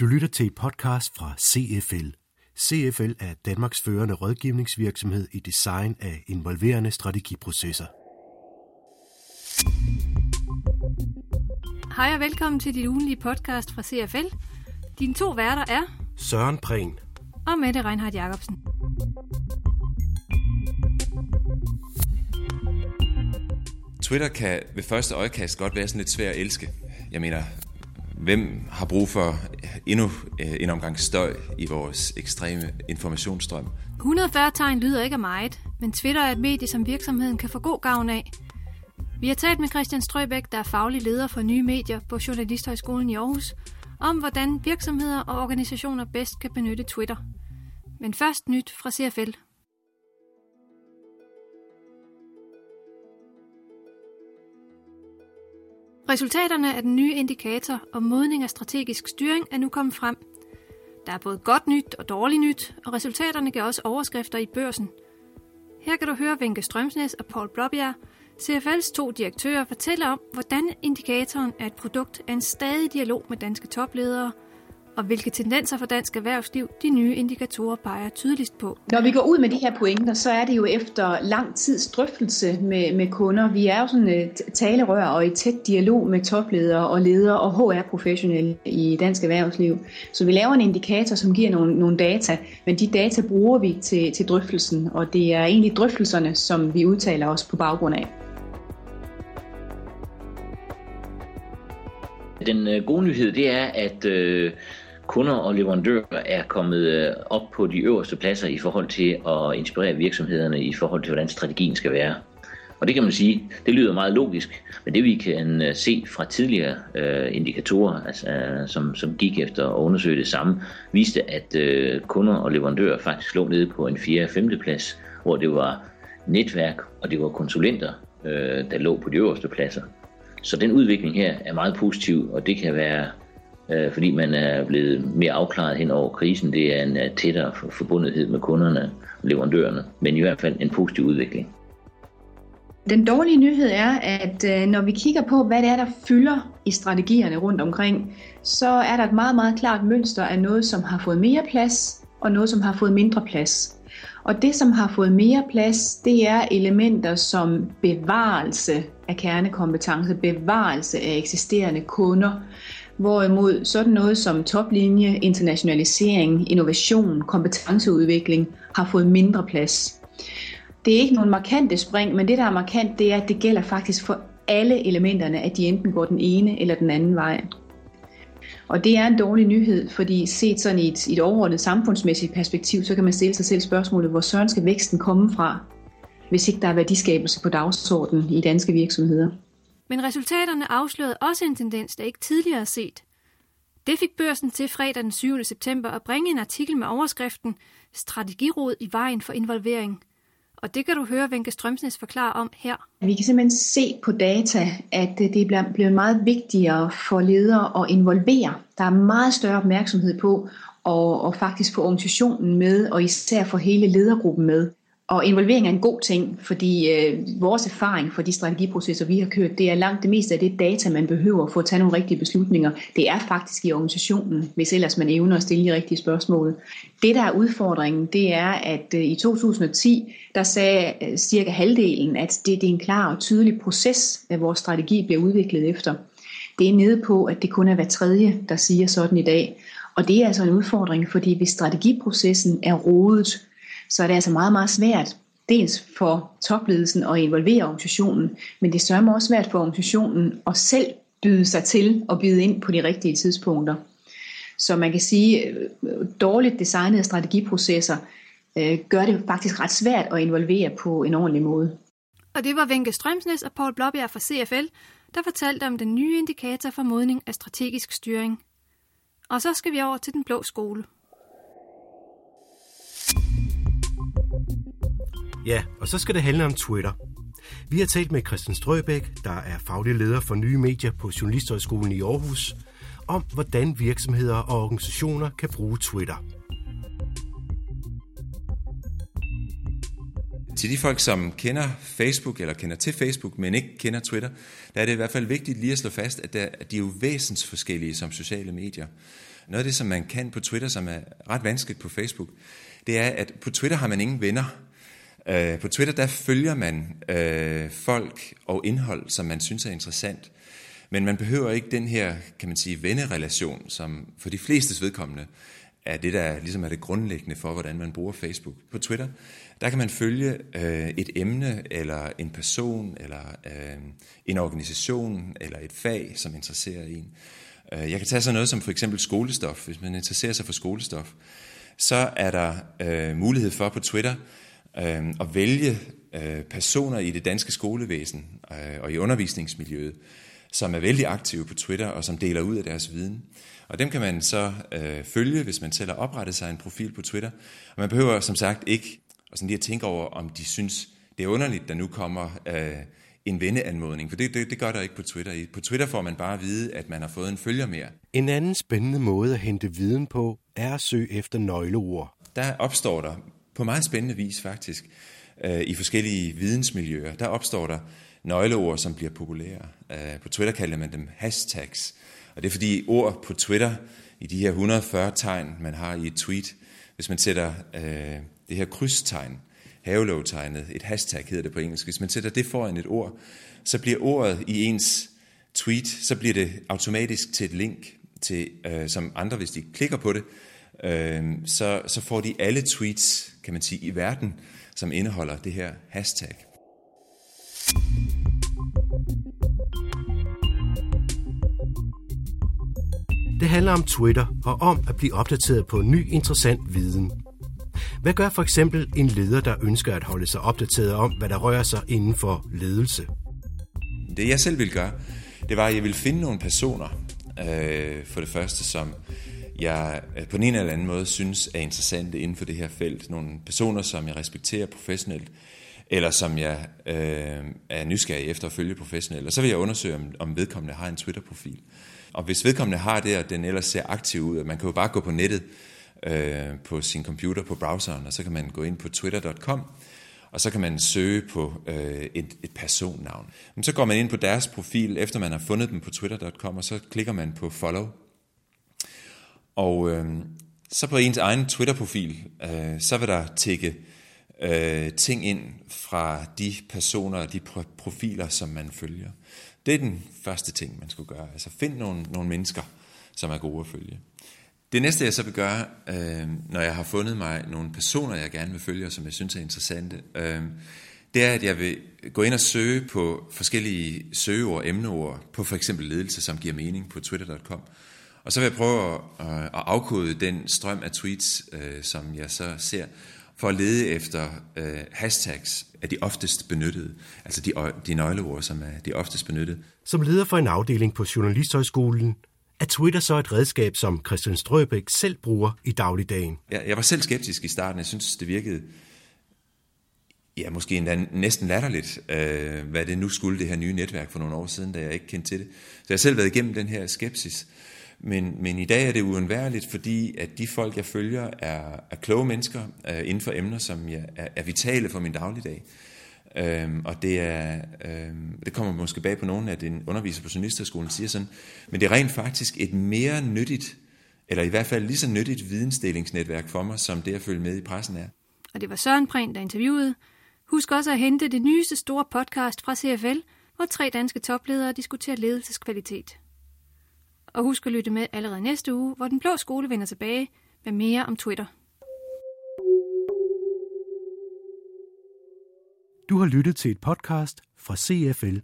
Du lytter til et podcast fra CFL. CFL er Danmarks førende rådgivningsvirksomhed i design af involverende strategiprocesser. Hej og velkommen til dit ugenlige podcast fra CFL. Dine to værter er Søren Prehn og Mette Reinhardt Jacobsen. Twitter kan ved første øjekast godt være sådan lidt svær at elske. Jeg mener, hvem har brug for endnu øh, en omgang støj i vores ekstreme informationsstrøm? 140 tegn lyder ikke af meget, men Twitter er et medie, som virksomheden kan få god gavn af. Vi har talt med Christian Strøbæk, der er faglig leder for nye medier på Journalisthøjskolen i Aarhus, om hvordan virksomheder og organisationer bedst kan benytte Twitter. Men først nyt fra CFL. Resultaterne af den nye indikator om modning af strategisk styring er nu kommet frem. Der er både godt nyt og dårligt nyt, og resultaterne gav også overskrifter i børsen. Her kan du høre Vinke Strømsnes og Paul Blåbjerg, CFL's to direktører, fortælle om, hvordan indikatoren er et produkt af en stadig dialog med danske topledere – og hvilke tendenser for dansk erhvervsliv de nye indikatorer peger tydeligst på. Når vi går ud med de her pointer, så er det jo efter lang tids drøftelse med, med kunder. Vi er jo sådan et talerør og i tæt dialog med topledere og ledere og HR-professionelle i dansk erhvervsliv. Så vi laver en indikator, som giver nogle, nogle data, men de data bruger vi til, til drøftelsen, og det er egentlig drøftelserne, som vi udtaler os på baggrund af. Den øh, gode nyhed det er, at øh, kunder og leverandører er kommet øh, op på de øverste pladser i forhold til at inspirere virksomhederne i forhold til, hvordan strategien skal være. Og det kan man sige, det lyder meget logisk, men det vi kan øh, se fra tidligere øh, indikatorer, altså, øh, som, som gik efter at undersøge det samme, viste, at øh, kunder og leverandører faktisk lå nede på en 4. og 5. plads, hvor det var netværk og det var konsulenter, øh, der lå på de øverste pladser. Så den udvikling her er meget positiv, og det kan være, øh, fordi man er blevet mere afklaret hen over krisen. Det er en øh, tættere forbundethed med kunderne og leverandørerne, men i hvert fald en positiv udvikling. Den dårlige nyhed er, at øh, når vi kigger på, hvad det er, der fylder i strategierne rundt omkring, så er der et meget, meget klart mønster af noget, som har fået mere plads, og noget, som har fået mindre plads. Og det, som har fået mere plads, det er elementer som bevarelse af kernekompetence, bevarelse af eksisterende kunder, hvorimod sådan noget som toplinje, internationalisering, innovation, kompetenceudvikling har fået mindre plads. Det er ikke nogen markante spring, men det, der er markant, det er, at det gælder faktisk for alle elementerne, at de enten går den ene eller den anden vej. Og det er en dårlig nyhed, fordi set sådan i et, et overordnet samfundsmæssigt perspektiv, så kan man stille sig selv spørgsmålet, hvor søren skal væksten komme fra, hvis ikke der er værdiskabelse på dagsordenen i danske virksomheder. Men resultaterne afslørede også en tendens, der ikke tidligere er set. Det fik børsen til fredag den 7. september at bringe en artikel med overskriften Strategiråd i vejen for involvering – og det kan du høre Venke Strømsnes forklare om her. Vi kan simpelthen se på data, at øh, det er blevet meget vigtigere for ledere at involvere. Der er meget større opmærksomhed på og, og faktisk få organisationen med, og især få hele ledergruppen med. Og involvering er en god ting, fordi øh, vores erfaring for de strategiprocesser, vi har kørt, det er langt det meste af det data, man behøver for at tage nogle rigtige beslutninger. Det er faktisk i organisationen, hvis ellers man evner at stille de rigtige spørgsmål. Det, der er udfordringen, det er, at øh, i 2010, der sagde øh, cirka halvdelen, at det, det er en klar og tydelig proces, at vores strategi bliver udviklet efter. Det er nede på, at det kun er hver tredje, der siger sådan i dag. Og det er altså en udfordring, fordi hvis strategiprocessen er rodet, så er det altså meget, meget svært dels for topledelsen at involvere organisationen, men det sørger også svært for organisationen at selv byde sig til og byde ind på de rigtige tidspunkter. Så man kan sige, øh, dårligt designede strategiprocesser øh, gør det faktisk ret svært at involvere på en ordentlig måde. Og det var Venke Strømsnes og Paul Blåbjerg fra CFL, der fortalte om den nye indikator for modning af strategisk styring. Og så skal vi over til den blå skole. Ja, og så skal det handle om Twitter. Vi har talt med Christian Strøbæk, der er faglig leder for nye medier på Journalisthøjskolen i Aarhus, om hvordan virksomheder og organisationer kan bruge Twitter. Til de folk, som kender Facebook eller kender til Facebook, men ikke kender Twitter, der er det i hvert fald vigtigt lige at slå fast, at, der, at de er jo væsensforskellige som sociale medier. noget af det, som man kan på Twitter, som er ret vanskeligt på Facebook, det er, at på Twitter har man ingen venner. Øh, på Twitter, der følger man øh, folk og indhold, som man synes er interessant. Men man behøver ikke den her, kan man sige, vennerelation, som for de flestes vedkommende er det, der ligesom er det grundlæggende for, hvordan man bruger Facebook. På Twitter, der kan man følge øh, et emne, eller en person, eller øh, en organisation, eller et fag, som interesserer en. Øh, jeg kan tage sådan noget som for eksempel skolestof. Hvis man interesserer sig for skolestof, så er der øh, mulighed for på Twitter øh, at vælge øh, personer i det danske skolevæsen øh, og i undervisningsmiljøet, som er vældig aktive på Twitter og som deler ud af deres viden. Og dem kan man så øh, følge, hvis man selv har oprettet sig en profil på Twitter. Og man behøver som sagt ikke og sådan lige at tænke over, om de synes, det er underligt, der nu kommer øh, en venneanmodning. For det, det, det gør der ikke på Twitter. På Twitter får man bare at vide, at man har fået en følger mere. En anden spændende måde at hente viden på, er at søge efter nøgleord. Der opstår der, på meget spændende vis faktisk, øh, i forskellige vidensmiljøer, der opstår der nøgleord, som bliver populære. Øh, på Twitter kalder man dem hashtags. Og det er fordi ord på Twitter, i de her 140 tegn, man har i et tweet, hvis man sætter øh, det her krydstegn, havelovtegnet, et hashtag hedder det på engelsk, hvis man sætter det foran et ord, så bliver ordet i ens tweet, så bliver det automatisk til et link, til, øh, som andre, hvis de klikker på det, øh, så, så får de alle tweets, kan man sige, i verden, som indeholder det her hashtag. Det handler om Twitter og om at blive opdateret på ny interessant viden. Hvad gør for eksempel en leder, der ønsker at holde sig opdateret om, hvad der rører sig inden for ledelse? Det jeg selv vil gøre, det var, at jeg ville finde nogle personer, øh, for det første, som jeg øh, på en eller anden måde synes er interessante inden for det her felt. Nogle personer, som jeg respekterer professionelt, eller som jeg øh, er nysgerrig efter at følge professionelt. Og så vil jeg undersøge, om, om vedkommende har en Twitter-profil. Og hvis vedkommende har det, og den ellers ser aktiv ud, at man kan jo bare gå på nettet øh, på sin computer på browseren, og så kan man gå ind på twitter.com, og så kan man søge på øh, et, et personnavn. Men så går man ind på deres profil, efter man har fundet dem på twitter.com, og så klikker man på follow. Og øh, så på ens egen Twitter-profil, øh, så vil der tække øh, ting ind fra de personer og de profiler, som man følger. Det er den første ting, man skulle gøre. Altså find nogle, nogle mennesker, som er gode at følge. Det næste, jeg så vil gøre, øh, når jeg har fundet mig nogle personer, jeg gerne vil følge, og som jeg synes er interessante, øh, det er, at jeg vil gå ind og søge på forskellige søgeord, emneord, på for eksempel ledelse, som giver mening på twitter.com. Og så vil jeg prøve at, øh, at afkode den strøm af tweets, øh, som jeg så ser, for at lede efter øh, hashtags af de oftest benyttede, altså de, de nøgleord, som er de oftest benyttede. Som leder for en afdeling på Journalisthøjskolen, er Twitter så et redskab, som Christian Strøbæk selv bruger i dagligdagen? Jeg, jeg var selv skeptisk i starten. Jeg synes, det virkede ja, måske endda næsten latterligt, øh, hvad det nu skulle, det her nye netværk for nogle år siden, da jeg ikke kendte til det. Så jeg har selv været igennem den her skepsis. Men, men i dag er det uundværligt, fordi at de folk, jeg følger, er, er kloge mennesker øh, inden for emner, som jeg, er, er vitale for min dagligdag. Øhm, og det, er, øhm, det kommer måske bag på nogen, at en underviser på Journalisterskolen siger sådan, men det er rent faktisk et mere nyttigt, eller i hvert fald lige så nyttigt vidensdelingsnetværk for mig, som det at følge med i pressen er. Og det var Søren Prehn, der interviewede. Husk også at hente det nyeste store podcast fra CFL, hvor tre danske topledere diskuterer ledelseskvalitet. Og husk at lytte med allerede næste uge, hvor Den Blå Skole vender tilbage med mere om Twitter. Du har lyttet til et podcast fra CFL